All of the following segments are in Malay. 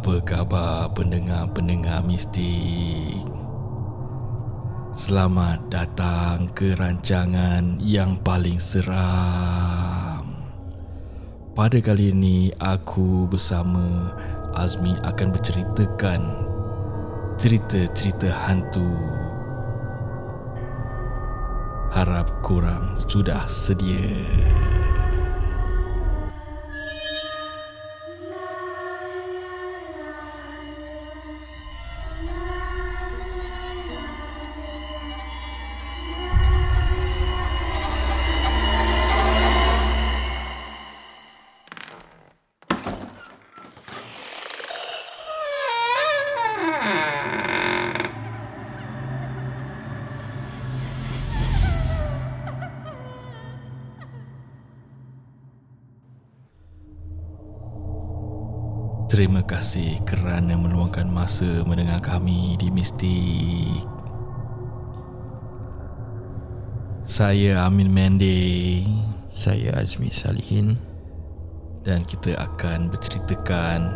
Apa khabar pendengar-pendengar mistik? Selamat datang ke rancangan yang paling seram. Pada kali ini aku bersama Azmi akan berceritakan cerita-cerita hantu. Harap korang sudah sedia. Terima kasih kerana meluangkan masa mendengar kami di Mistik. Saya Amin Mende. Saya Azmi Salihin. Dan kita akan berceritakan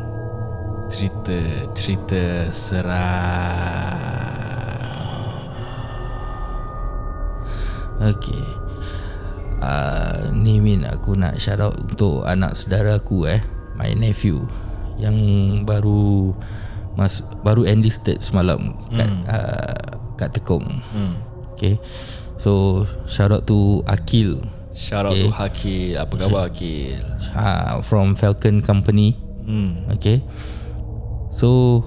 cerita-cerita seram. Okey. Uh, Ni Min aku nak shout out untuk anak saudara aku eh. My nephew Yang baru mas, Baru enlisted semalam kat, Hmm. uh, kat Tekong Hmm. Okay So shout out to Akil Shout out Okay. to Hakil. Apa khabar Hakil? uh, From Falcon Company Hmm. Okay So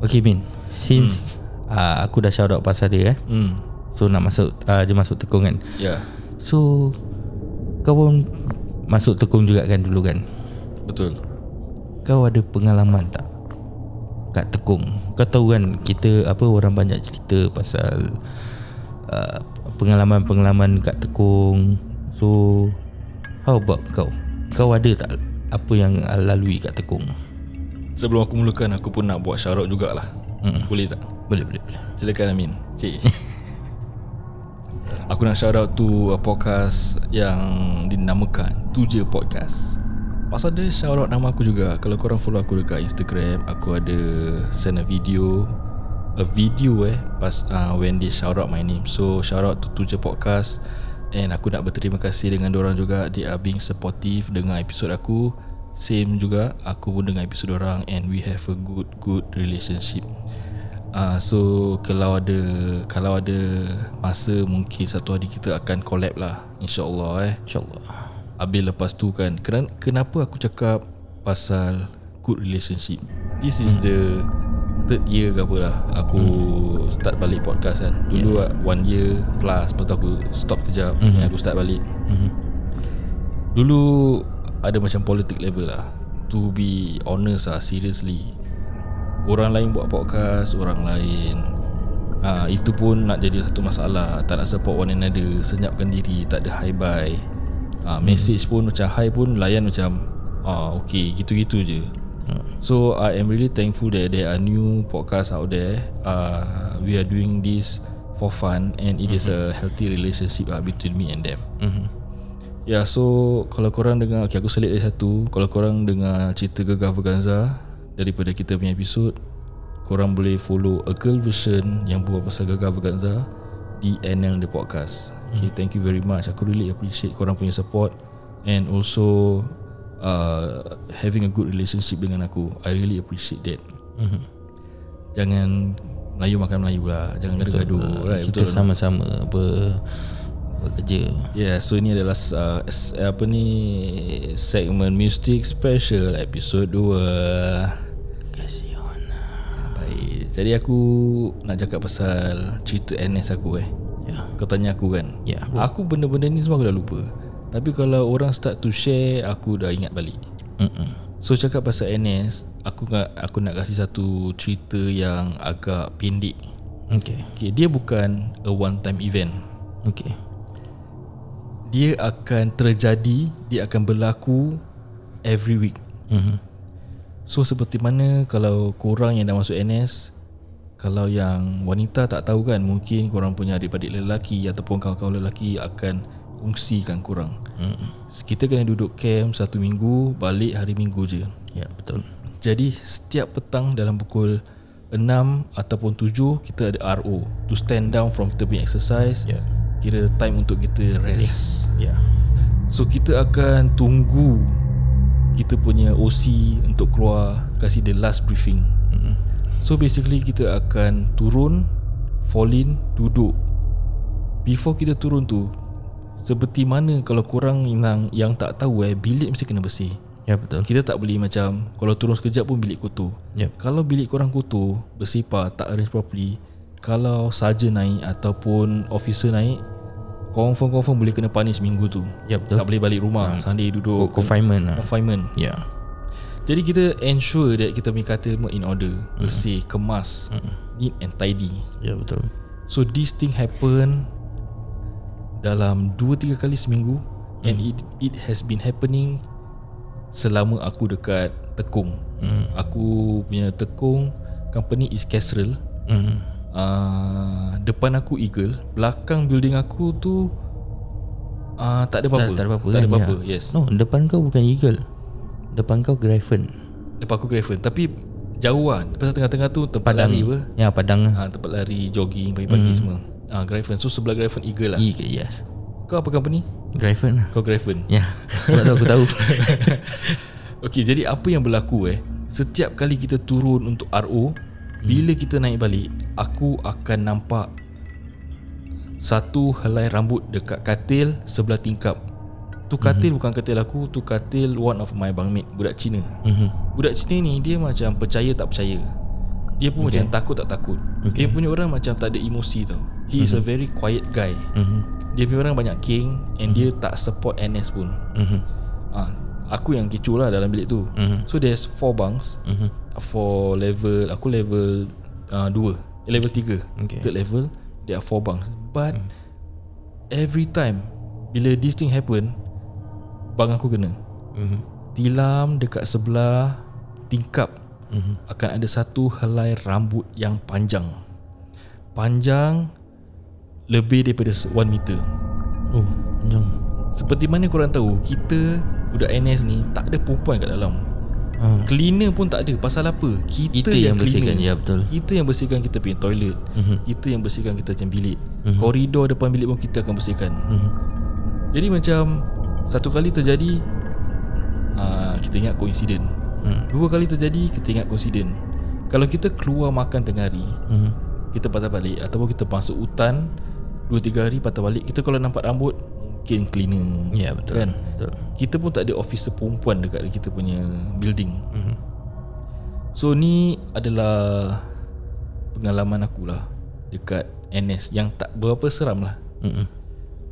Okay Min Since uh, Aku dah shout out pasal dia eh Hmm. So nak masuk uh, Dia masuk tekong kan Ya, So Kau pun Masuk tekong juga kan dulu kan betul. Kau ada pengalaman tak Kat tekong Kau tahu kan Kita apa Orang banyak cerita pasal uh, Pengalaman-pengalaman kat tekong So How about kau Kau ada tak Apa yang lalui kat tekong Sebelum aku mulakan aku pun nak buat out jugalah. Mm. Boleh tak? Boleh boleh boleh Silakan Amin. Cik. Aku nak shout out to podcast yang dinamakan Tuja Podcast. Pasal dia shout out nama aku juga. Kalau korang follow aku dekat Instagram, aku ada send a video a video eh pas uh, when they shout out my name. So shout out to Tuja Podcast and aku nak berterima kasih dengan orang juga they are being supportive dengan episod aku. Same juga aku pun dengan episod orang and we have a good good relationship. Uh, so kalau ada kalau ada masa mungkin satu hari kita akan collab lah insyaallah eh. InsyaAllah Habis lepas tu kan ken- Kenapa aku cakap Pasal Good relationship? This is the Third year ke apa lah Aku Start balik podcast kan. Dulu yeah. One year plus Lepas tu aku Stop kejap. Dan aku start balik. Mm-hmm. Dulu Ada macam politik level lah. To be honest lah Seriously Orang lain buat podcast Orang lain ha, Itu pun nak jadi satu masalah. Tak nak support one another Senyapkan diri Tak ada hi bye ha, Message pun macam hi pun Layan macam ah, Okay gitu-gitu je. So I am really thankful that there are new podcasts out there. Uh, We are doing this for fun And it is a healthy relationship uh, between me and them. Mm-hmm. Ya so kalau korang dengar okay, aku selit dari satu. Kalau korang dengar cerita Gegar Verganza daripada kita punya episod korang boleh follow a girl version yang buat pasal Gegar Verganza di NL The Podcast. Okay, thank you very much. Aku really appreciate korang punya support and also uh, having a good relationship dengan aku. I really appreciate that. Mm-hmm. Jangan Melayu makan Melayu lah Jangan gaduh-gaduh right, Kita Betul sama-sama ber, Bekerja Yeah, so ini adalah uh, apa ni segmen Mystic Special episod 2. Kasih Ah, Baik. Jadi aku nak cakap pasal cerita NS aku eh. Ya Kau tanya aku kan. Ya Aku benda-benda ni semua aku dah lupa. Tapi kalau orang start to share, aku dah ingat balik. Mm-mm. So cakap pasal NS, aku nak aku nak kasih satu cerita yang agak pendek. Okay Okay, dia bukan a one time event. Okay Dia akan terjadi, dia akan berlaku every week. mm-hmm. So seperti mana kalau korang yang dah masuk NS Kalau yang wanita tak tahu kan Mungkin korang punya adik-adik lelaki Ataupun kawan-kawan lelaki akan kongsikan korang mm Kita kena duduk camp satu minggu Balik hari minggu je Ya betul Jadi setiap petang dalam pukul 6 ataupun 7 kita ada RO to stand down from kita punya exercise. Ya. Kira time untuk kita rest. Ya. So kita akan tunggu kita punya OC untuk keluar kasih the last briefing. So basically kita akan turun, fall in, duduk. Before kita turun tu, seperti mana kalau korang yang yang tak tahu eh bilik mesti kena bersih. Ya betul. Kita tak boleh macam kalau turun sekejap pun bilik kotor. Yep. Kalau bilik korang kotor, bersepah, tak arrange properly, kalau saja naik ataupun officer naik, confirm-confirm boleh kena punish minggu tu. Ya betul. Tak boleh balik rumah, Sunday duduk Confinement lah. confinement. Ya. Jadi kita ensure that kita punya semua in order, bersih, kemas, neat and tidy. Ya betul. So this thing happen dalam 2 3 kali seminggu and it it has been happening selama aku dekat Tekong. Hmm. Aku punya Tekong company is Castrol. Mm. Uh, depan aku Eagle, belakang building aku tu uh, tak ada apa-apa. Tak, tak ada apa-apa Tak ada kan? apa-apa. Ya. Yes. No, depan kau bukan Eagle. Depan kau Gryphon. Depan aku Graven Tapi jauh lah Pasal tengah-tengah tu Tempat Padang. lari apa Ya, Padang lah. ha, Tempat lari Jogging pagi-pagi hmm. semua ha, Graven So sebelah Graven Eagle lah Eagle, yes. Kau apa company? Gryphon lah. Kau Graven Ya. Sebab tu aku tahu. Okay jadi apa yang berlaku eh Setiap kali kita turun untuk RO Bila kita naik balik Aku akan nampak Satu helai rambut Dekat katil Sebelah tingkap Tu katil bukan katil aku Tu katil one of my bangmate Budak Cina Mhm. Budak Cina ni dia macam percaya tak percaya Dia pun okay. macam takut tak takut okay. Dia punya orang macam tak ada emosi tau He is a very quiet guy Mhm. Dia punya orang banyak king And dia tak support NS pun Mhm. ah, Aku yang kecoh lah dalam bilik tu Mhm. So there's four bunks Mhm. For level Aku level uh, 2 eh, Level 3 Okay. Third level There are four bunks But Every time Bila this thing happen Bang aku kena Mhm. Tilam dekat sebelah Tingkap Mhm. Akan ada satu helai rambut yang panjang Panjang Lebih daripada 1 meter Oh, panjang. Seperti mana korang tahu Kita Budak NS ni Tak ada perempuan kat dalam Ah. Cleaner pun tak ada Pasal apa? Kita, Kita yang bersihkan, cleaner. ya, betul. Kita yang bersihkan kita punya toilet Mhm. Kita yang bersihkan kita punya bilik Mhm. Koridor depan bilik pun kita akan bersihkan Mhm. Jadi macam Satu kali terjadi uh, Kita ingat koinsiden Mhm. Dua kali terjadi Kita ingat koinsiden Kalau kita keluar makan tengah hari Mhm. Kita patah balik Ataupun kita masuk hutan Dua tiga hari patah balik Kita kalau nampak rambut Mungkin cleaner Ya, betul. kan? Betul. Kita pun tak ada officer perempuan Dekat kita punya building Mhm. So ni adalah Pengalaman aku lah Dekat NS Yang tak berapa seram lah Mhm.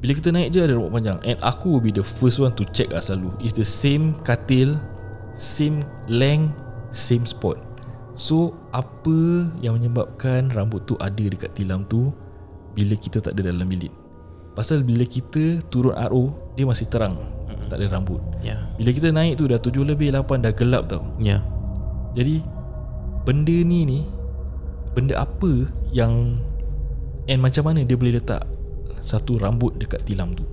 Bila kita naik je ada rambut panjang. And aku will be the first one to check lah selalu It's the same katil Same length Same spot. So apa yang menyebabkan rambut tu ada dekat tilam tu Bila kita tak ada dalam bilik? Pasal bila kita turun RO Dia masih terang. Tak ada rambut. Ya. Bila kita naik tu dah 7 lebih 8 dah gelap tau. Ya. Jadi Benda ni ni Benda apa yang And macam mana dia boleh letak Satu rambut dekat tilam tu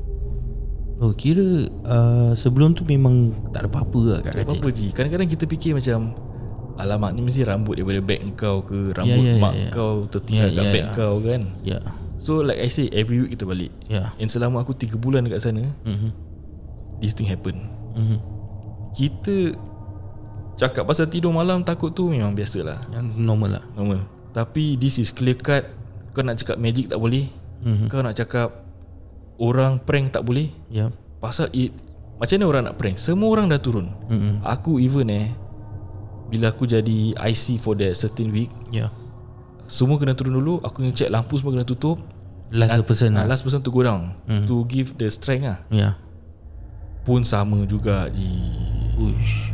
Oh, kira uh, sebelum tu memang tak ada apa-apa lah kat Tak katil. apa Ji Kadang-kadang kita fikir macam Alamak ni mesti rambut daripada beg kau ke Rambut Ya, ya, mak ya, ya. kau tertinggal Ya, kat ya, beg ya. kau kan Ya. So like I say Every week kita balik Ya. And selama aku 3 bulan dekat sana Mhm. This thing happen Mhm. Kita Cakap pasal tidur malam takut tu memang biasa lah normal lah. Normal Tapi this is clear cut Kau nak cakap magic tak boleh Mhm. Kau nak cakap Orang prank tak boleh Ya. Pasal it Macam mana orang nak prank Semua orang dah turun Mhm. Aku even eh Bila aku jadi IC for that certain week Ya. Semua kena turun dulu Aku kena check lampu semua kena tutup Last person Ah, lah. Last person to go down Hmm. To give the strength lah Ya. Pun sama juga Ji Uish.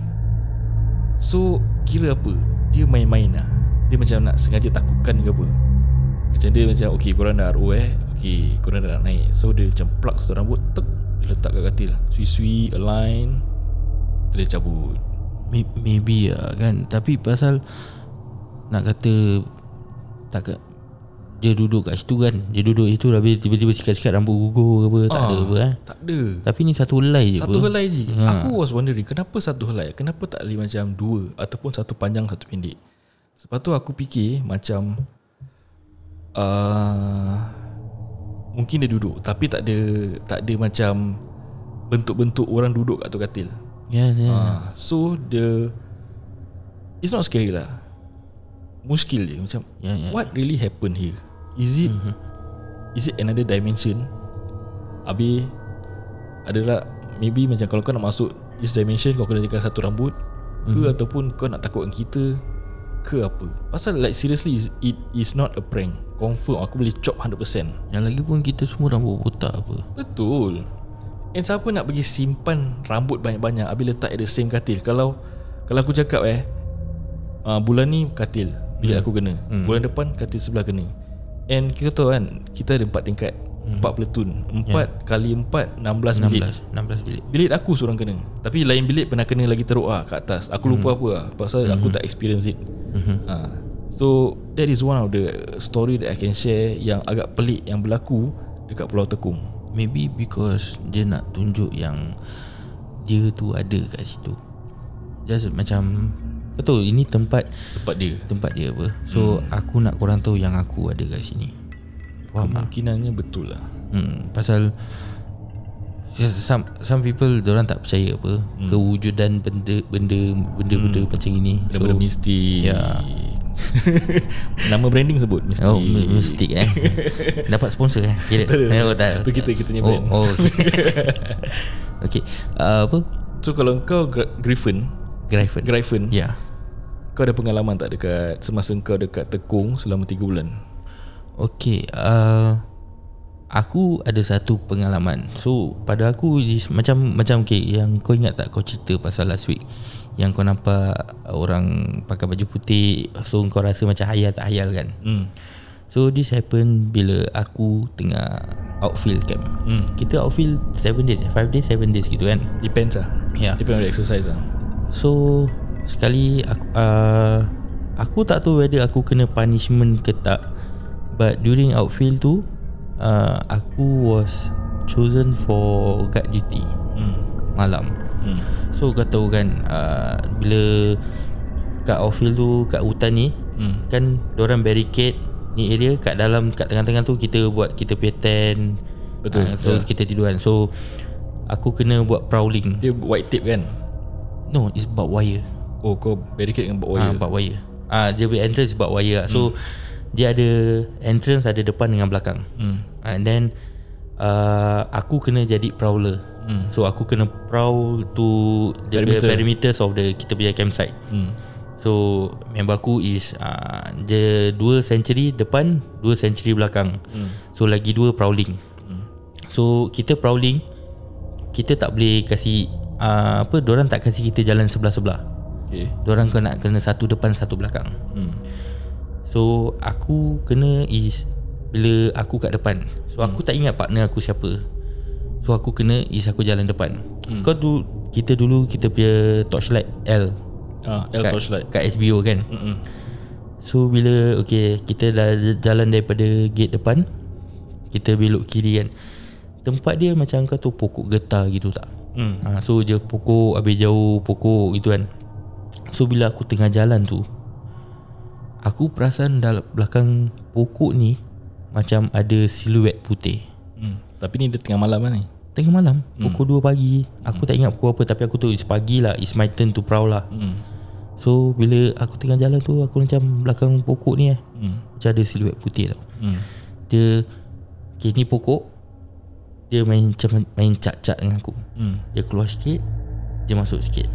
So Kira apa Dia main-main lah Dia macam nak sengaja takutkan ke apa Macam dia macam Okay korang dah RO eh. Okay korang dah nak naik. So dia macam plug satu rambut Tek Dia letak kat katil. Sui-sui Align Terus dia cabut. May- Maybe lah kan. Tapi pasal Nak kata Tak ke Dia duduk kat situ kan. Dia duduk itu Habis tiba-tiba sikat-sikat rambut gugur ke apa Tak ada apa eh. Tak ada. Tapi ni satu helai je Satu apa. helai je. Ha. Aku was wondering Kenapa satu helai? Kenapa tak boleh macam dua Ataupun satu panjang Satu pendek? Sebab tu aku fikir Macam uh, Mungkin dia duduk Tapi tak ada Tak ada macam Bentuk-bentuk orang duduk kat tu katil Ya ya uh, So the It's not scary lah Muskil je Macam Ya, ya. What really happened here Is it Mhm. Is it another dimension Habis Adalah Maybe macam Kalau kau nak masuk This dimension Kau kena jaga satu rambut Ke Mhm. ataupun Kau nak takutkan kita Ke apa. Pasal like seriously It is not a prank. Confirm Aku boleh chop 100% Yang lagi pun kita semua rambut botak apa. Betul. And siapa nak pergi simpan Rambut banyak-banyak Habis letak at the same katil? Kalau Kalau aku cakap eh uh, Bulan ni katil Bilik aku kena. Bulan depan katil sebelah kena. And kita tahu kan Kita ada empat tingkat. Empat platoon Empat kali empat 16 bilik. 16 16 bilik. Bilik aku seorang kena. Tapi lain bilik pernah kena lagi teruk ah kat atas. Aku lupa apa lah Pasal aku tak experience it Ah, So that is one of the story that I can share Yang agak pelik yang berlaku Dekat Pulau Tekong. Maybe because Dia nak tunjuk yang Dia tu ada kat situ. Just macam Kau tahu ini tempat Tempat dia. Tempat dia apa. So hmm. aku nak korang tahu yang aku ada kat sini. Faham tak? Kemungkinannya betul lah. Hmm, pasal some some people orang tak percaya apa hmm. kewujudan benda benda benda-benda hmm. macam ini. Benda-benda mistik ya. Nama branding sebut Mistik Oh, mi- mistik eh. Dapat sponsor eh. Kira. Tak ada. Oh, tak. Tu kita- kita punya oh, brand. Oh, okay. okay. Uh, apa? So kalau kau Griffin Gryphon. Griffin Ya. Kau ada pengalaman tak dekat Semasa kau dekat Tekong Selama 3 bulan Okay. Uh, aku ada satu pengalaman. So pada aku macam macam okay, yang kau ingat tak kau cerita pasal last week yang kau nampak orang pakai baju putih so kau rasa macam hayal tak hayal kan. hmm. So this happen bila aku tengah outfield camp. Hmm. Kita outfield 7 days, 5 days, 7 days gitu kan. Depends lah Ya. Depends on the exercise lah So sekali aku uh, aku tak tahu whether aku kena punishment ke tak. But during outfield tu uh, aku was chosen for guard duty hmm. malam. Hmm. So kau tahu kan uh, bila kat outfield tu kat hutan ni Hmm. kan orang barricade ni area kat dalam kat tengah-tengah tu kita buat kita punya tent. Betul, Ah, so ya. kita tidur kan. So aku kena buat prowling. Dia white tape kan No, it's about wire. Oh kau barricade dengan bawa ah, wire about wire. Ah, dia punya entrance about wire. lah. So dia ada entrance ada depan dengan belakang. hmm. And then uh, aku kena jadi prowler. Hmm. So aku kena prowl to the perimeter. Perimeter. perimeters of the kita punya campsite. Hmm. So member aku is uh, dia dua century depan, dua century belakang. Hmm. So lagi dua prowling. Hmm. So kita prowling kita tak boleh kasih uh, apa orang tak kasih kita jalan sebelah-sebelah. Okay Diorang kena kena satu depan satu belakang. hmm. So aku kena is bila aku kat depan. So aku tak ingat partner aku siapa. So aku kena is aku jalan depan. Hmm. Kau tu kita dulu kita punya torchlight L ah, L kat, torchlight kat SBO kan. Mm-mm. So bila okay kita dah jalan daripada gate depan kita belok kiri kan. Tempat dia macam kau tu pokok getah gitu tak? Hmm. Ha, so je pokok habis jauh pokok gitu kan. So bila aku tengah jalan tu aku perasan dalam belakang pokok ni macam ada siluet putih. Hmm. Tapi ni dia tengah malam lah ni Tengah malam Pukul 2 pagi Aku tak ingat pukul apa Tapi aku tahu It's pagi lah It's my turn to prowl lah hmm. So bila aku tengah jalan tu Aku macam belakang pokok ni eh Hmm. Macam ada siluet putih tau Hmm. Dia Okay ni pokok Dia main macam Main cat-cat dengan aku Hmm. Dia keluar sikit Dia masuk sikit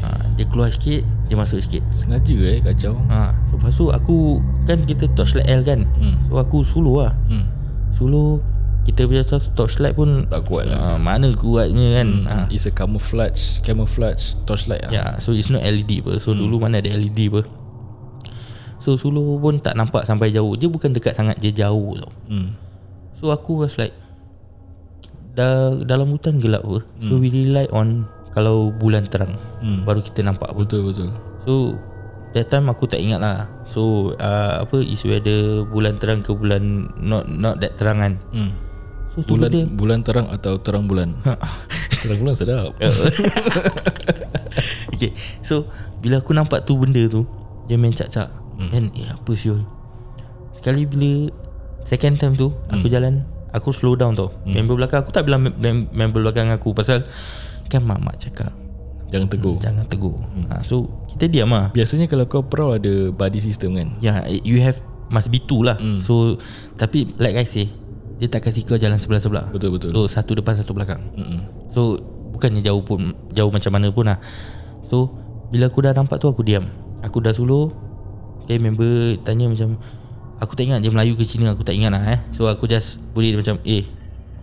ha, Dia keluar sikit Dia masuk sikit sengaja eh kacau. ha, Lepas tu aku Kan kita torchlight L kan Hmm. So aku suluh lah Hmm. Suluh Kita punya torchlight pun Tak kuat lah. Mana kuatnya kan Hmm. ha, It's a camouflage camouflage torchlight lah. Ya, so it's not LED apa. So hmm. dulu mana ada LED apa. So Sulu pun tak nampak sampai jauh. Dia bukan dekat sangat, dia jauh tau. Hmm. So aku was like dah dalam hutan gelap apa. So we rely on kalau bulan terang Hmm. baru kita nampak. Betul betul. So That time aku tak ingat lah So uh, Apa is whether Bulan terang ke bulan Not not that terang kan hmm. So tu Bulan benda bulan terang atau terang bulan Terang bulan sedap okay. So Bila aku nampak tu benda tu Dia main cak-cak hmm. Dan eh apa siul Sekali bila Second time tu Aku jalan Aku slow down tau hmm. Member belakang Aku tak bilang mem- mem- member belakang aku Pasal Kan mak-mak cakap. Jangan tegur. Jangan tegur. Hmm. ha, So kita diam lah. Biasanya kalau kau proud ada buddy system kan? Ya yeah, you have Must be two lah. Hmm. So Tapi like I say Dia tak kasi kau jalan sebelah-sebelah. Betul-betul So satu depan satu belakang. Mm-mm. So Bukannya jauh pun Jauh macam mana pun lah. So Bila aku dah nampak tu Aku diam. Aku dah solo Okay member Tanya macam Aku tak ingat dia Melayu ke Cina? Aku tak ingat lah eh. So aku just Boleh macam Eh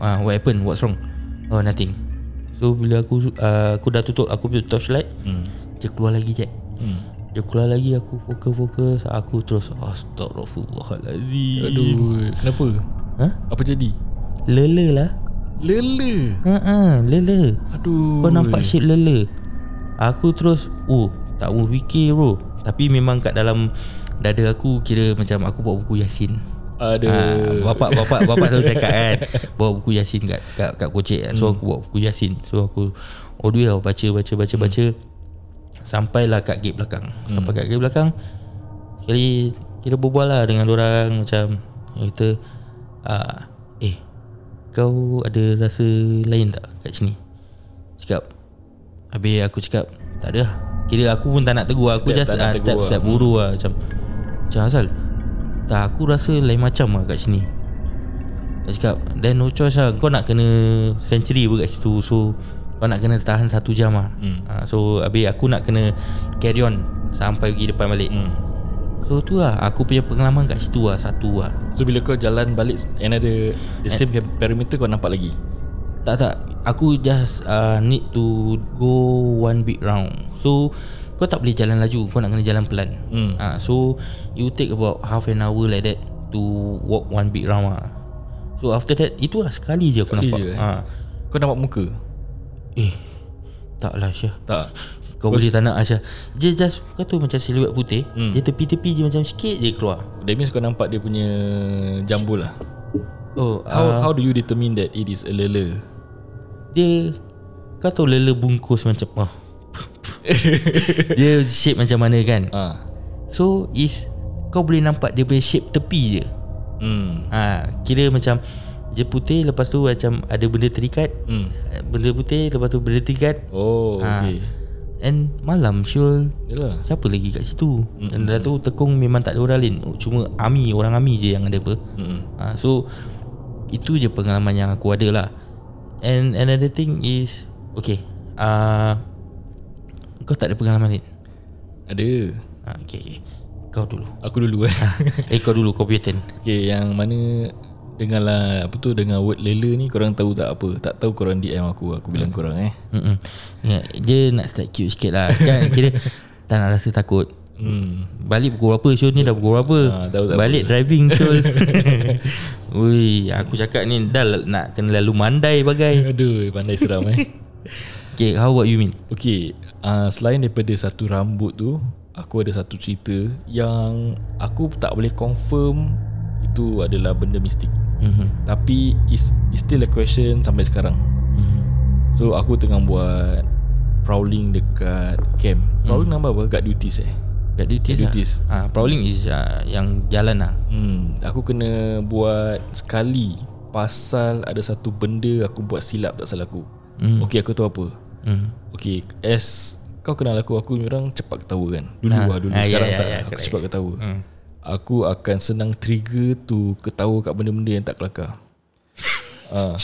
uh, What happened? What's wrong? Oh nothing So bila aku uh, Aku dah tutup Aku punya torchlight Hmm. Dia keluar lagi je Hmm. Dia keluar lagi Aku fokus-fokus. Aku terus Astaghfirullahaladzim Aduh Kenapa? Ha? Apa jadi? Lele lah. Lele? Ha-ha, lele. Aduh. Kau nampak shape lele? Aku terus Oh tak mau fikir bro. Tapi memang kat dalam Dada aku Kira macam aku bawa buku Yasin Ada ha, Bapak bapak bapak selalu cakap kan Bawa buku Yasin kat, kat, kat kocek. So aku bawa buku Yasin. So aku Oh dia lah baca baca baca baca. Sampailah kat gate belakang. Sampai kat gate belakang Sekali Kira berbual lah dengan orang Macam Kita uh, Eh Kau ada rasa lain tak kat sini? Cakap Habis aku cakap Tak ada lah. Kira aku pun tak nak tegur Aku Step just tak nak uh, tegur step, lah. step buru lah Macam Macam asal Tak aku rasa lain macam lah kat sini. Dia cakap Then no choice lah. Kau nak kena Century pun kat situ. So Kau nak kena tahan satu jam lah. Hmm. uh, So Habis aku nak kena Carry on Sampai pergi depan balik. Hmm. So tu lah. Aku punya pengalaman kat situ lah Satu lah. So bila kau jalan balik Another The same perimeter kau nampak lagi? Tak tak. Aku just uh, need to go one big round. So kau tak boleh jalan laju Kau nak kena jalan pelan Hmm. uh, So you take about half an hour like that To walk one big round lah So after that Itu lah sekali je aku Sekali nampak je, eh? ha. Kau nampak muka Eh Tak lah Syah Tak Kau boleh tak nak Syah Dia just Kau tahu macam siluet putih Hmm. Dia tepi-tepi je macam sikit je keluar That means kau nampak dia punya Jambul lah Oh How how do you determine that it is a lele? Dia Kau tahu lele bungkus macam oh. Dia shape macam mana kan Ah. So is Kau boleh nampak dia punya shape tepi je Hmm. ha, Kira macam Dia putih lepas tu macam ada benda terikat Hmm. Benda putih lepas tu benda terikat Oh, ha. okay. And malam Syul Yalah. Siapa lagi kat situ mm Dan dah tu tekung memang tak ada orang lain Cuma Ami Orang Ami je yang ada apa Hmm. ha, So Itu je pengalaman yang aku ada lah And another thing is Okay uh, Kau tak ada pengalaman lain Ada. ha, Okay okay Kau dulu Aku dulu eh. Eh kau dulu Kau punya turn okay, yang mana Dengarlah apa tu dengan word lele ni korang tahu tak apa? Tak tahu korang DM aku, aku bilang korang eh. Mm-mm. Ya, Dia nak start cute sikit lah Kan kira Tak nak rasa takut Hmm. Balik pukul berapa Syul ni dah pukul berapa Ah, tahu tak Balik driving Syul Ui Aku cakap ni Dah nak kena lalu mandai bagai Aduh, pandai seram eh. Okay how what you mean Okay, uh, selain daripada satu rambut tu, aku ada satu cerita yang aku tak boleh confirm itu adalah benda mistik. mm-hmm. Tapi is is still a question sampai sekarang. Mm-hmm. So aku tengah buat prowling dekat camp. Prowling nama apa? Guard duties eh. Kat duties, Kat duties. lah. ha, Prowling is uh, Yang jalan lah Hmm, aku kena buat sekali pasal ada satu benda aku buat silap tak salah aku. Hmm. Okay, aku tahu apa. Mm. Okay, as kau kenal aku, aku orang cepat ketawa kan. Dulu Ah, lah dulu. ya, Sekarang ya, tak. ya, aku correct. cepat ketawa. Hmm. Aku akan senang trigger tu ketawa kat benda-benda yang tak kelakar. Ah.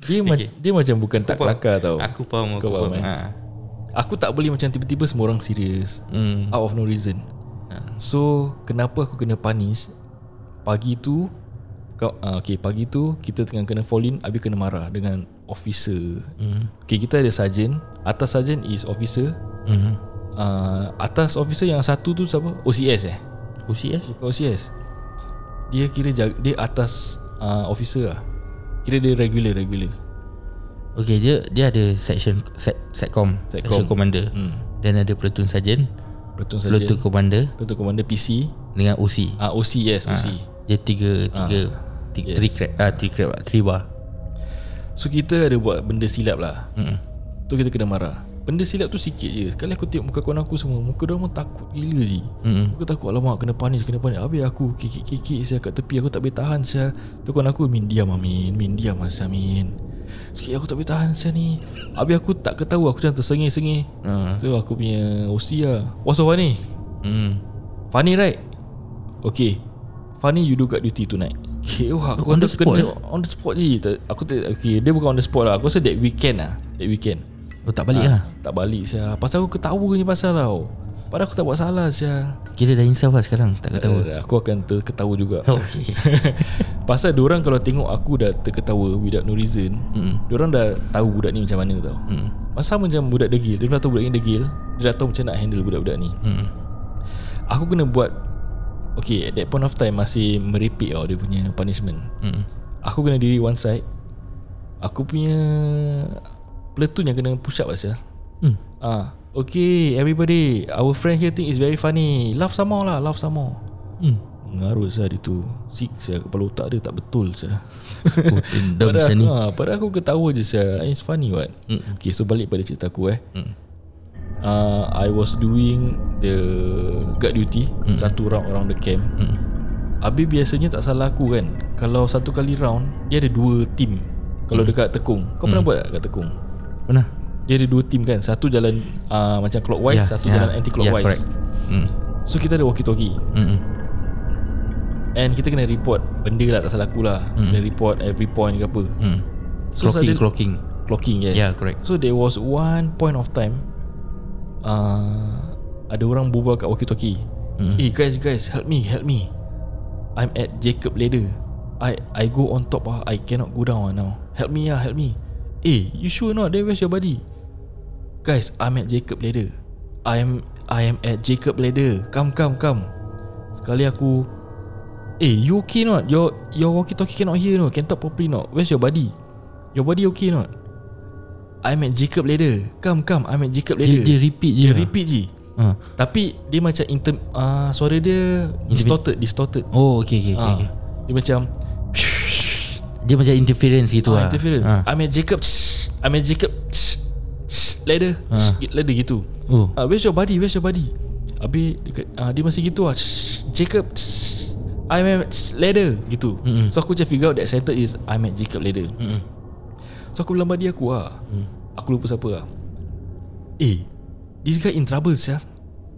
Dia okay. ma- dia macam bukan tak kelakar tau. Aku faham Aku Kau faham, faham eh? ha. Aku tak boleh macam tiba-tiba semua orang serius mm. out of no reason. So kenapa aku kena punish Pagi tu kau, uh, Okay pagi tu Kita tengah kena fall in Habis kena marah Dengan officer. Mm. Okay kita ada sergeant. Atas sergeant is officer. Mm. uh, Atas officer yang satu tu siapa? OCS eh? OCS Bukan OCS Dia kira jag- Dia atas uh, officer lah. Kira dia regular regular. Okay dia dia ada section set, Setcom Setcom. Section commander. Hmm. Dan ada platoon sergeant. Platoon Sergeant. Platoon Commander. Platoon Commander PC Dengan OC Ah OC yes OC Dia tiga Tiga tiga, yes. Three crab ah, Three crab Three bar So kita ada buat benda silap lah. Mm-mm. Tu kita kena marah. Benda silap tu sikit je. Sekali aku tengok muka kawan aku semua Muka dia orang takut gila je. Mm-mm. Aku takut alamak kena panis kena panis Habis aku kikik-kikik saya kat tepi Aku tak boleh tahan saya. Tu kawan aku Min diam Amin. Min diam Masa Min Sikit aku tak boleh tahan saya ni. Habis aku tak ketahu Aku macam tersengih-sengih. Ah. Tu aku punya OC lah. What's so funny? Mm. Funny right? Okay. Funny you do got duty tonight Okay wah aku On the spot, kena, On the spot je Aku tak Okay dia bukan on the spot lah. Aku rasa that weekend lah That weekend. Oh tak balik Ah, lah? Tak balik saya Pasal aku ketawa je pasal tau. Padahal aku tak buat salah saya Kira dah insaf lah sekarang Tak ketawa? Uh, Aku akan terketawa juga. Oh, okay. Pasal orang kalau tengok aku dah terketawa Without no reason Mm. Diorang dah tahu budak ni macam mana tau. Mm. Masa macam budak degil Dia dah tahu budak ni degil Dia dah tahu macam nak handle budak-budak ni. Mm. Aku kena buat Okay at that point of time Masih merepek tau Dia punya punishment. Mm. Aku kena diri one side. Aku punya Platoon yang kena push up lah Mm. Ah, Okay everybody Our friend here think it's very funny. Laugh some more lah Laugh some more. Mm. Mengarut saya dia tu Sick saya Kepala otak dia tak betul saya Oh, dendam Padahal, ni. ha, padahal aku ketawa je saya It's funny what? Mm. Okay so balik pada cerita aku eh. Mm. Uh, I was doing The Guard duty Mm. Satu round around the camp Mm. Habis biasanya tak salah aku kan Kalau satu kali round Dia ada dua team Kalau Hmm. dekat tekung Kau pernah buat tak kat tekung Pernah Dia ada dua team kan Satu jalan uh, Macam clockwise Satu jalan anti clockwise correct. Mm. So kita ada walkie talkie Mm-mm. And kita kena report Benda lah tak salah aku lah Hmm. Kena report every point ke apa Mm. So, Clocking sudden- Clocking Clocking yeah. Yeah correct So there was one point of time uh, Ada orang berbual kat walkie-talkie. Hmm. Eh guys guys help me help me. I'm at Jacob ladder. I I go on top ah I cannot go down ah now. Help me ah help me. Eh you sure not? Then where's your body Guys I'm at Jacob ladder. I am I am at Jacob ladder. Come come come. Sekali aku Eh you okay not? Your your walkie-talkie cannot hear no? Can talk properly not? Where's your body Your body okay not I'm at Jacob ladder Come come I'm at Jacob dia, ladder dia repeat je Dia lah. repeat je. Ha. Tapi dia macam inter, uh, Suara dia Distorted Distorted. Oh okay okay, okay, Ah, okay. Dia macam Dia macam interference gitu ah, lah. Interference. Ha. I'm at Jacob I'm at Jacob Ladder Ah. Ladder gitu. Oh. Ah, Where's your body Where's your body Habis dia, kat- ah, dia masih gitu lah. Jacob I'm at ladder Gitu. Mm-mm. So aku macam figure out That center is I'm at Jacob ladder Mm-mm. So aku bilang body aku lah Hmm. Aku lupa siapa lah Eh This guy in trouble sah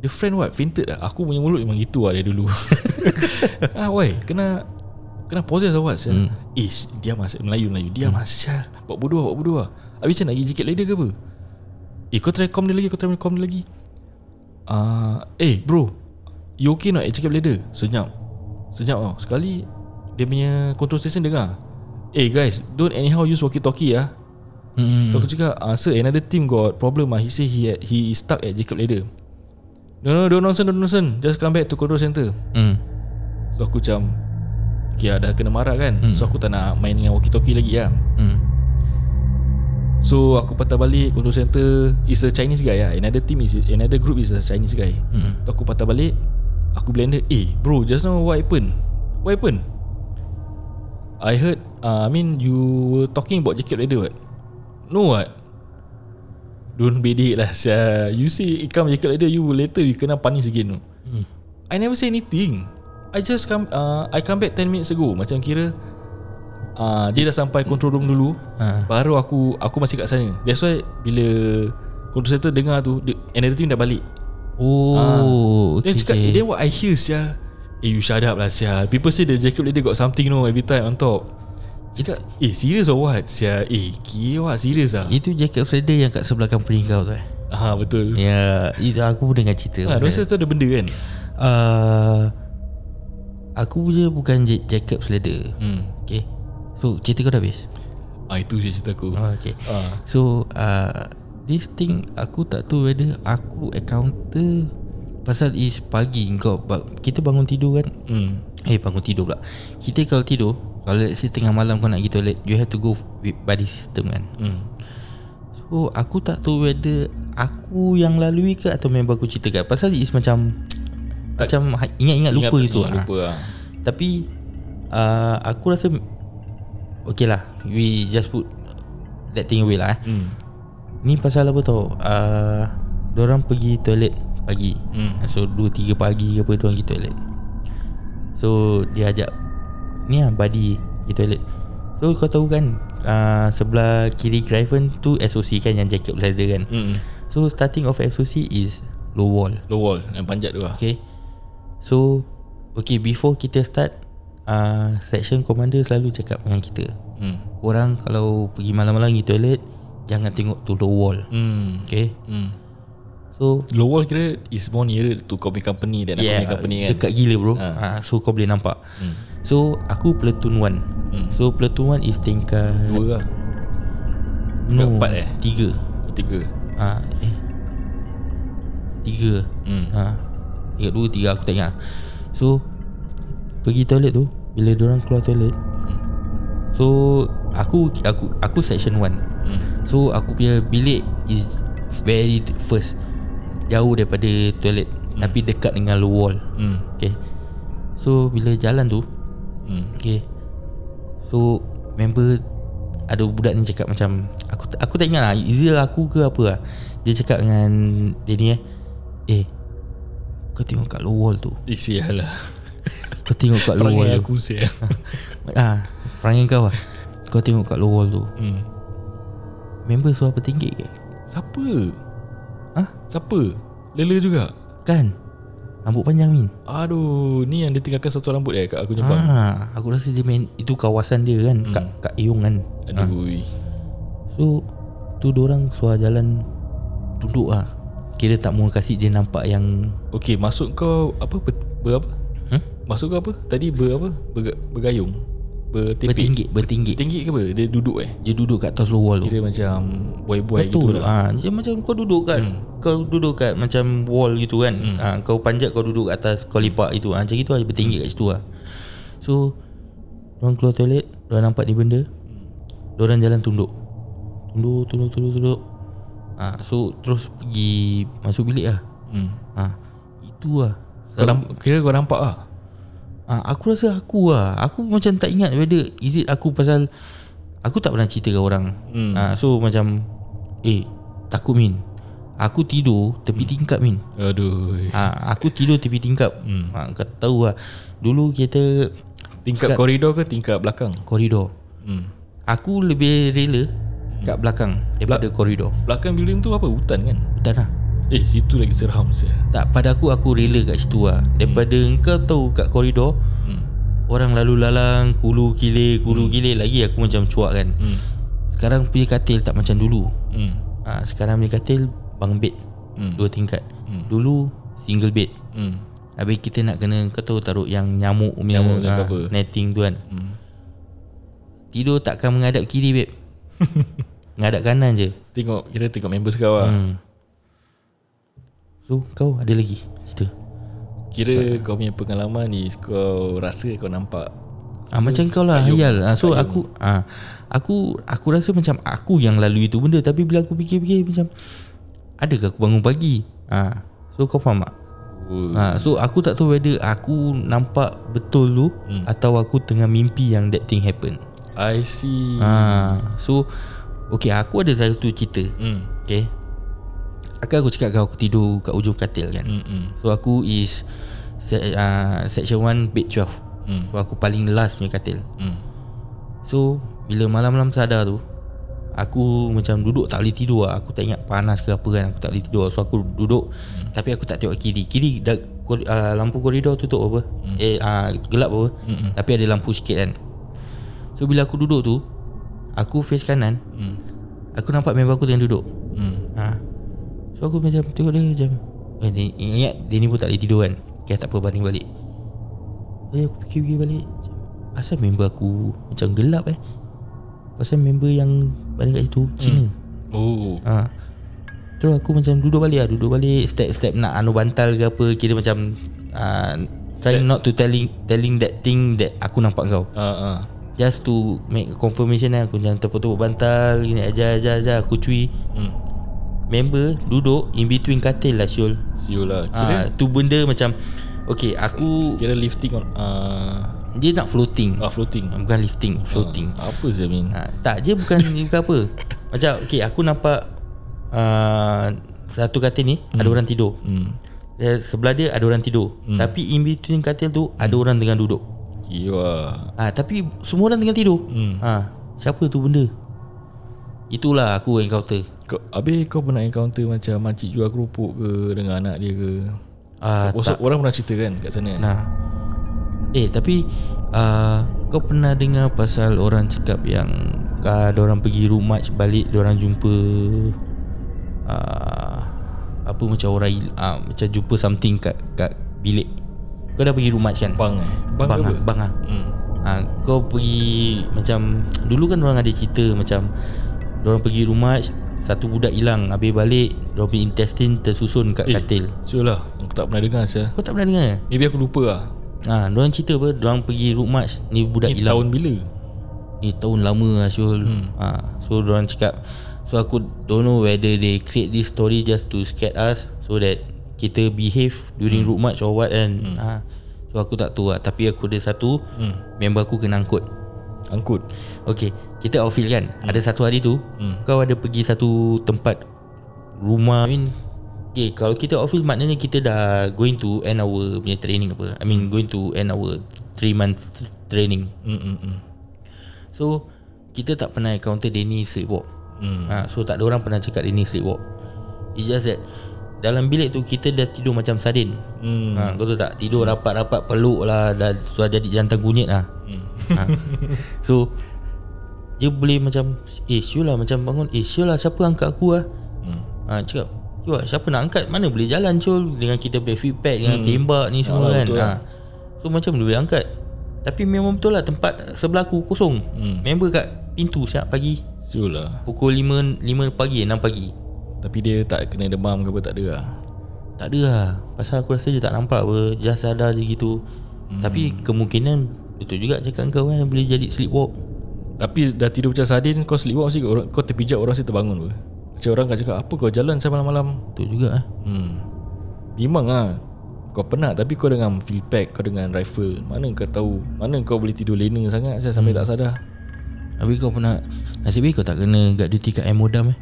The friend what? Fainted lah Aku punya mulut memang gitu lah Dia dulu. Ah why? Kena Kena possess or what sah Hmm. Ish Dia masih Melayu Melayu. Dia masih Buat bodoh Buat bodoh lah Habis macam nak pergi jiket ladder ke apa? Eh kau try call dia lagi Kau try call dia lagi. Ah, Eh bro. You okay at jiket ladder Senyap. Senyap tau Sekali Dia punya control station dengar Eh guys Don't anyhow use walkie-talkie ah Mm-mm. So aku cakap ah, Sir another team got problem ah. He say he had, he is stuck at Jacob Ladder No no don't nonsense don't nonsense Just come back to control center Mm. So aku macam Okay lah, dah kena marah kan Hmm. So aku tak nak main dengan walkie-talkie lagi lah Mm. So aku patah balik control center Is a Chinese guy lah Another team is Another group is a Chinese guy Mm. So aku patah balik Aku blender Eh bro just now what happened What happened I heard uh, I mean you were talking about Jacob Ladder what? No what? Don't bedek lah sia. You see it come Jacob Ladder You will later you kena punish again Mm. I never say anything. I just come uh, I come back 10 minutes ago. Macam kira uh, Dia dah sampai control room dulu. Ha. Baru aku Aku masih kat sana. That's why Bila Control center dengar tu dia, Another team dah balik. Oh Dia okay, cakap okay. Then what I hear sia Eh you shut up lah sia People say the Jacob Ladder got something no Every time on top Cakap Eh serious or what? Sia Eh kira serious lah Itu Jacob Slater yang kat sebelah company kau tu eh. Ha betul. Ya Itu aku pun dengar cerita Ha, rasa tu ada benda kan? Uh, Aku punya bukan Jacob Slater hmm. Okay. So cerita kau dah habis? Ah itu je cerita aku. Oh, Okay. Ah. So uh, This thing Aku tak tahu whether Aku encounter Pasal is pagi kau Kita bangun tidur kan? Hmm. Eh bangun tidur pula. Kita kalau tidur Kalau let's say tengah malam kau nak pergi toilet You have to go with body system kan Hmm. So aku tak tahu whether Aku yang lalui ke Atau member aku ceritakan Pasal is macam Tak- Macam ingat-ingat lupa Ingat- gitu ingat ha. Lupa lah Tapi uh, Aku rasa Okay lah We just put That thing away lah eh. hmm. Ni pasal apa tau uh, Diorang pergi toilet Pagi Hmm. So 2-3 pagi ke apa Diorang pergi toilet So dia ajak Ni lah buddy Pergi toilet So kau tahu kan uh, Sebelah kiri Griffin tu SOC kan Yang jacket leather kan Hmm. So starting of SOC is Low wall Low wall Yang panjat tu lah Okay So Okay before kita start uh, Section commander selalu cakap dengan kita hmm. Korang kalau pergi malam-malam pergi toilet Jangan tengok to low wall Hmm. Okay Hmm. So Low wall kira Is more nearer to kau punya company Than yeah, aku punya company kan Dekat gila bro Ha. ha. So kau boleh nampak hmm. So aku platoon 1 Hmm. So platoon 1 is tingkat Dua lah No empat eh? Tiga Oh, Tiga ha, Eh Tiga hmm. ha. Tingkat dua tiga aku tak ingat So Pergi toilet tu Bila orang keluar toilet So Aku Aku aku section 1 Hmm. So aku punya bilik Is Very first Jauh daripada toilet hmm. Tapi dekat dengan wall Hmm. Okay So bila jalan tu Hmm. Okay So Member Ada budak ni cakap macam Aku aku tak ingat lah Either aku ke apa lah Dia cakap dengan Dia ni eh Eh Kau tengok kat low wall tu Isi lah Kau tengok kat low wall tu aku siap ah, Perangai kau lah Kau tengok kat low wall tu hmm. Member suara bertinggi ke Siapa? Hah? Siapa? Lela juga? Kan Rambut panjang Min Aduh Ni yang dia tinggalkan satu rambut eh Kat aku nampak ah, Aku rasa dia main Itu kawasan dia kan Hmm. Kat, kat Iong kan. Aduh So Tu orang suara jalan Duduk lah Kira tak mau kasih dia nampak yang Okay masuk kau Apa ber, ber apa? hmm? Masuk kau apa? Tadi ber apa? Ber, bergayung Bertepik Bertinggi Bertinggi Tinggi ke apa? Dia duduk eh? Dia duduk kat atas wall. Tu Kira macam Boy-boy gitu lah. Ha, Dia macam kau duduk kat hmm. Kau duduk kat macam wall gitu kan? Hmm. ha, Kau panjat kau duduk kat atas Kau lipat itu ha, Macam itu lah Dia bertinggi kat situ lah. So Diorang keluar toilet Diorang nampak ni benda. Diorang jalan tunduk. Tunduk Tunduk Tunduk Tunduk. Ha, So terus pergi Masuk bilik lah. Hmm. ha, Itu lah. Kau nampak, Kira kau nampak lah ha, Aku rasa aku lah Aku macam tak ingat Whether is it aku pasal Aku tak pernah cerita ke orang Hmm. ha, So macam Eh Takut Min Aku tidur Tepi tingkap Min Aduh ha, Aku tidur tepi tingkap Hmm. ha, Kau tahu lah Dulu kita Tingkat Sekat- koridor ke tingkat belakang? Koridor Hmm. Aku lebih rela Kat belakang Daripada koridor Belakang building tu apa? Hutan kan? Hutan lah Eh situ lagi seram saya. Tak pada aku Aku rela kat situ lah Daripada engkau tahu Kat koridor Hmm. Orang lalu lalang Kulu kilir Kulu kilir Lagi aku macam cuak kan Hmm. Sekarang punya katil tak macam dulu Hmm. ha, Sekarang punya katil Bang bed Hmm. Dua tingkat Hmm. Dulu Single bed Hmm. Habis kita nak kena Kau tahu taruh yang nyamuk punya, Nyamuk punya ah, cover. Netting tu kan Hmm. Tidur takkan menghadap kiri babe Menghadap kanan je Tengok kira tengok members kau lah. hmm. So kau ada lagi Cerita Kira kau punya pengalaman ni kau rasa kau nampak Ah macam kau lah hayal. Ah, so Ayung. aku ah aku aku rasa macam aku yang lalui itu benda tapi bila aku fikir-fikir macam adakah aku bangun pagi? Ah so kau faham tak? oh, Ah so aku tak tahu whether aku nampak betul tu Hmm. atau aku tengah mimpi yang that thing happen. I see. Ah so okay aku ada satu cerita. Hmm. Okay. Akan aku cakap kau aku tidur kat ujung katil kan. Hmm. hmm. So aku is se- uh, section 1 bed 12. Hmm. So aku paling last punya katil. Hmm. So bila malam-malam sadar tu Aku macam duduk tak boleh tidur lah Aku tak ingat panas ke apa kan Aku tak boleh tidur So aku duduk hmm. Tapi aku tak tengok kiri Kiri dah, kor- uh, lampu koridor tutup apa hmm. Eh uh, gelap apa Hmm. Tapi ada lampu sikit kan So bila aku duduk tu Aku face kanan Hmm. Aku nampak member aku tengah duduk. So aku macam tengok dia macam eh, dia, Ingat dia ni pun tak boleh tidur kan? Okay tak apa baring balik. Eh aku fikir-fikir balik. Macam, Asal member aku Macam gelap eh? Pasal member yang Baring kat situ Cina. Oh. ha. Terus aku macam duduk balik lah Duduk balik Step-step nak anu bantal ke apa Kira macam uh, Trying not to telling Telling that thing That aku nampak kau. Ah ah. Just to make confirmation lah Aku jangan tepuk-tepuk bantal Gini aja aja aja Aku cuy hmm. Member duduk In between katil lah Syul. Siul lah. Kira ah, Tu benda macam Okay aku Kira lifting on uh, Dia nak floating. Ah, Floating. Bukan lifting Floating. Ah, Apa sih Min ha, Tak je bukan bukan apa. Macam okay aku nampak uh, Satu katil ni Ada orang tidur. Hmm. Eh, Sebelah dia ada orang tidur. Tapi in between katil tu Ada orang tengah duduk. Kira Ah, Tapi semua orang tengah tidur. Hmm. ha, Siapa tu benda? Itulah aku encounter kau, Habis kau pernah encounter macam Makcik jual kerupuk ke Dengan anak dia ke? Ah, Orang, orang pernah cerita kan kat sana? Nah. Eh tapi uh, Kau pernah dengar pasal orang cakap yang uh, Diorang pergi march balik Diorang jumpa uh, Apa macam orang uh, Macam jumpa something kat, kat bilik. Kau dah pergi march kan? Bang eh? Bang, bang ke ah, bang ah. hmm. Ha, kau pergi macam dulu kan orang ada cerita macam orang pergi rumah satu budak hilang habis balik punya intestine tersusun kat Eh. katil. Sure lah Aku tak pernah dengar saya. Kau tak pernah dengar? Maybe aku lupa lah Ha, orang cerita apa? Orang pergi road march ni budak Ni hilang. tahun bila Ni tahun lama lah Syul hmm. ha, So orang cakap So aku don't know whether they create this story just to scare us So that kita behave during hmm. road march or what kan hmm. ha, So aku tak tahu lah Tapi aku ada satu hmm. Member aku kena angkut Angkut Okay Kita outfield kan hmm. Ada satu hari tu Hmm. Kau ada pergi satu tempat Rumah I mean Okay kalau kita outfield Maknanya kita dah Going to end our punya training apa I mean going to end our 3 months training hmm, hmm, hmm. So Kita tak pernah encounter Danny sleepwalk Hmm. ha, So tak ada orang pernah cakap Danny sleepwalk It's just that Dalam bilik tu Kita dah tidur macam sardin Hmm. ha, Kau tahu tak Tidur rapat-rapat Peluk lah Dah sudah jadi jantan kunyit lah. Ha. So Dia boleh macam Eh Syul lah macam bangun Eh Syul lah siapa angkat aku lah Hmm. ha, Cakap lah siapa nak angkat? Mana boleh jalan Syul Dengan kita punya feedback Dengan tembak ni semua Alah, kan. betul ha. lah. So macam dia boleh angkat. Tapi memang betul lah Tempat sebelah aku kosong. Hmm. Member kat pintu siap pagi. Sure lah. Pukul 5 5 pagi 6 pagi. Tapi dia tak kena demam ke apa tak ada lah? Tak ada lah. Pasal aku rasa dia tak nampak apa. Just ada je gitu. Hmm. Tapi kemungkinan Betul juga cakap kau kan Boleh jadi sleepwalk. Tapi dah tidur macam sardin Kau sleepwalk mesti orang, Kau terpijak orang mesti terbangun pun Macam orang kan cakap Apa kau jalan sampai malam-malam? Betul juga eh. Hmm. Memang lah Kau penat Tapi kau dengan field pack Kau dengan rifle Mana kau tahu? Mana kau boleh tidur lena sangat Saya sampai tak sadar. Habis kau pernah Nasib baik kau tak kena Guard duty kat Amodam eh?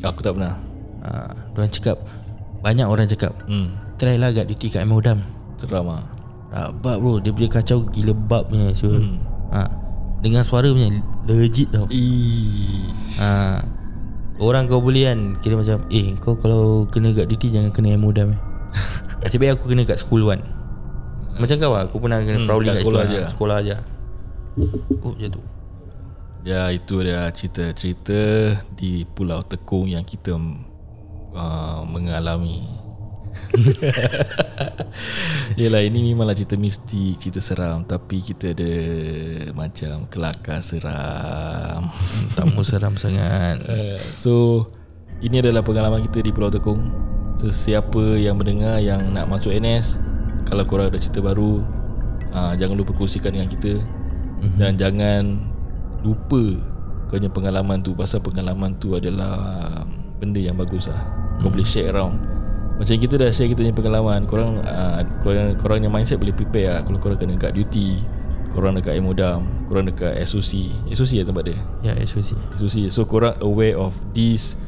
Aku tak pernah. Ha, Diorang cakap Banyak orang cakap Hmm. Try lah guard duty kat Amodam Seram lah Rabak bro Dia boleh kacau gila bab punya so, Hmm. ha, Dengan suara punya Legit tau ha, Orang kau boleh kan Kira macam Eh kau kalau kena guard duty Jangan kena Amodam eh Nasib baik aku kena kat school one Macam kau lah Aku pernah kena Hmm, prowling kat kat, sekolah sekolah je. je Sekolah je Oh jatuh Ya itu dia cerita-cerita di Pulau Tekong yang kita uh, mengalami. Yelah ini memanglah cerita mistik, cerita seram tapi kita ada macam kelakar seram. Tamu seram sangat Uh, so ini adalah pengalaman kita di Pulau Tekong. Sesiapa yang mendengar yang nak masuk NS, kalau korang ada cerita baru, uh, jangan lupa kongsikan dengan kita mm-hmm. dan jangan lupa punya pengalaman tu pasal pengalaman tu adalah benda yang bagus lah. Kau boleh share around. Macam kita dah share kita punya pengalaman, korang uh, korang korang yang mindset boleh prepare lah kalau korang kena kat duty, korang dekat Emodam, korang dekat SOC. SOC lah tempat dia. Ya SOC SOC So korang aware of this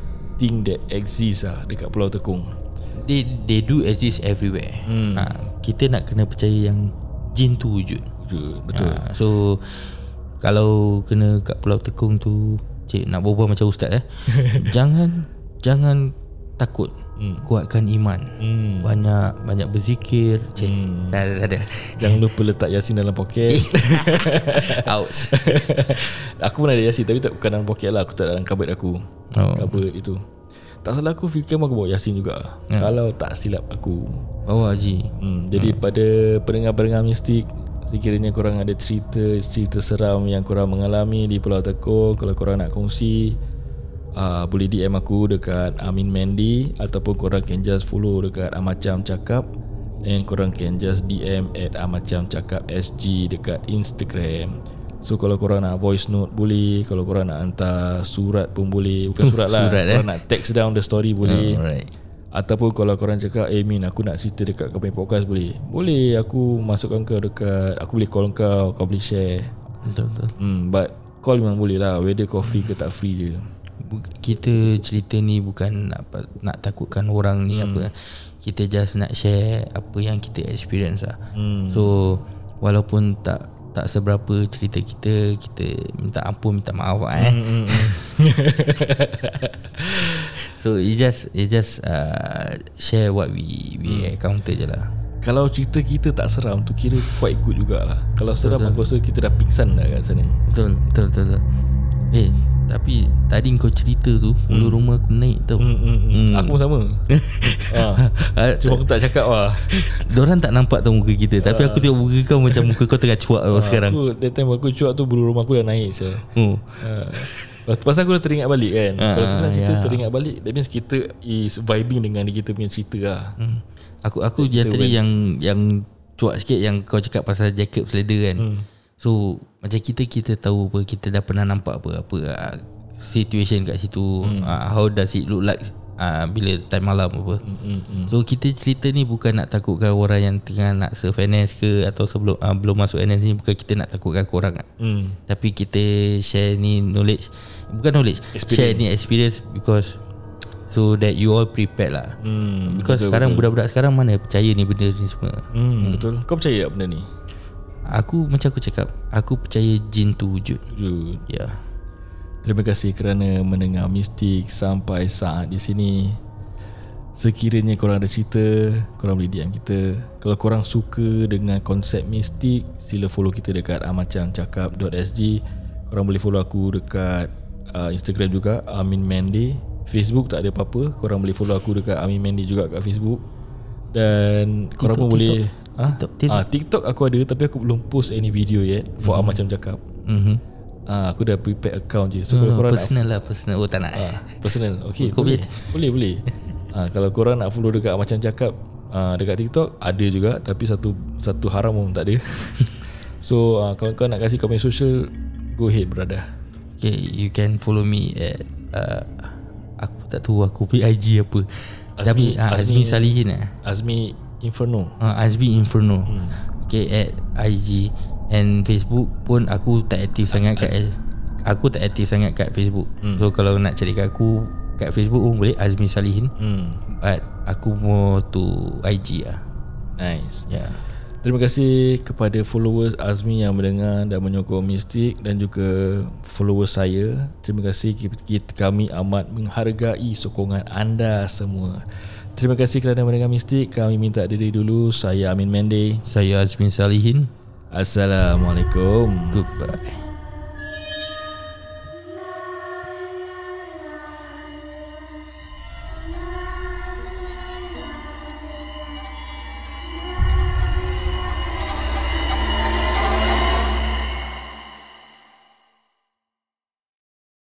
Thing that exists lah Dekat Pulau Tekong They they do exist everywhere. Hmm. Ha, kita nak kena percaya yang jin tu wujud. Betul Ha, so kalau kena kat Pulau Tekong tu, cik nak berbual macam ustaz eh. jangan jangan takut. Hmm. Kuatkan iman. hmm. Banyak banyak berzikir, cik. Hmm. Tak ada, tak ada. Jangan lupa letak Yasin dalam poket Ouch. Aku pun ada Yasin Tapi tak bukan dalam poket lah Aku tak dalam cupboard aku Oh. Cupboard itu Tak salah aku Fikir aku bawa Yasin juga Ya. Kalau tak silap aku Bawa Haji. hmm. Jadi pada pendengar-pendengar mistik Sekiranya korang ada cerita Cerita seram yang korang mengalami Di Pulau Tekong Kalau korang nak kongsi uh, Boleh DM aku dekat Amin Mandy Ataupun korang can just follow dekat Amacam Cakap. And korang can just DM at Amacam Cakap SG dekat Instagram. So kalau korang nak voice note boleh Kalau korang nak hantar surat pun boleh. Bukan surat lah Surat, eh? Korang nak text down the story boleh. Alright. Ataupun kalau korang cakap Eh Min aku nak cerita dekat kau punya podcast boleh. Boleh aku masukkan kau dekat Aku boleh call kau Kau boleh share. Betul betul. hmm, But call memang boleh lah Whether kau free ke tak free je Kita cerita ni bukan nak, apa- nak takutkan orang ni apa. Kita just nak share apa yang kita experience lah. hmm. So walaupun tak tak seberapa cerita kita kita minta ampun minta maaf lah, eh. Hmm, hmm, So it just it just uh, share what we we encounter je lah. Kalau cerita kita tak seram tu Kira quite good jugalah Kalau seram aku rasa kita dah pingsan dah kat sana Betul betul betul. betul. Eh tapi tadi kau cerita tu bulu rumah aku naik tau. hmm, hmm, hmm. Aku pun sama ha. Ah, Cuma aku tak cakap lah Diorang tak nampak tau muka kita Tapi aku tengok muka kau Macam muka kau tengah cuak tau sekarang Aku that time aku cuak tu Bulu rumah aku dah naik saya. oh. Ha. Lepas Pasal aku dah teringat balik kan Ah, Kalau kita nak cerita ya. teringat balik That means kita is vibing dengan kita punya cerita lah hmm. Aku aku yang tadi yang Yang cuak sikit Yang kau cakap pasal Jacob Slater kan Hmm. So Macam kita Kita tahu apa Kita dah pernah nampak apa Apa uh, Situation kat situ Hmm. uh, How does it look like uh, Bila time malam apa hmm, hmm, hmm. So kita cerita ni bukan nak takutkan orang yang tengah nak serve NS ke atau sebelum uh, belum masuk NS ni bukan kita nak takutkan korang ah. Hmm. Tapi kita share ni knowledge Bukan knowledge Experience. Share ni experience Because So that you all prepared lah Hmm, Because betul, sekarang betul. budak-budak sekarang Mana percaya ni benda ni semua Hmm, betul. Kau percaya tak benda ni? Aku macam aku cakap Aku percaya jin tu wujud. Ya yeah. Terima kasih kerana mendengar Mistik sampai saat di sini. Sekiranya korang ada cerita, korang boleh DM kita. Kalau korang suka dengan konsep mistik, sila follow kita dekat amacamcakap.sg. Korang boleh follow aku dekat uh, Instagram juga Amin Mende. Facebook tak ada apa-apa. Korang boleh follow aku dekat Amin Mende juga kat Facebook. Dan korang pun boleh ah TikTok, TikTok. ah TikTok aku ada tapi aku belum post any video yet for mm-hmm. Amacam Cakap. mm-hmm. Ah, aku dah prepare account je. So so, kalau korang nak Personal lah personal Oh tak nak ah, personal. Okay, Kau boleh. Boleh, boleh. ah, kalau korang nak follow dekat macam cakap ah, dekat TikTok ada juga tapi satu satu haram pun tak ada. so ah, kalau kau nak kasih punya social go ahead brother. Okay you can follow me at uh, Aku tak tahu aku punya IG apa Azmi- Tapi uh, Azmi, Azmi- Salihin lah Azmi Inferno. uh, Azmi Inferno Hmm. Okay at IG And Facebook pun aku tak aktif sangat kat Aku tak aktif sangat kat Facebook Hmm. So kalau nak cari kat aku Kat Facebook pun boleh Azmi Salihin Hmm. But aku more to IG lah Nice. Yeah. Terima kasih kepada followers Azmi yang mendengar dan menyokong Mistik dan juga followers saya. Terima kasih kita, kami amat menghargai sokongan anda semua. Terima kasih kerana mendengar Mistik. Kami minta diri dulu. Saya Amin Mende. Saya Azmi Salihin Assalamualaikum. Goodbye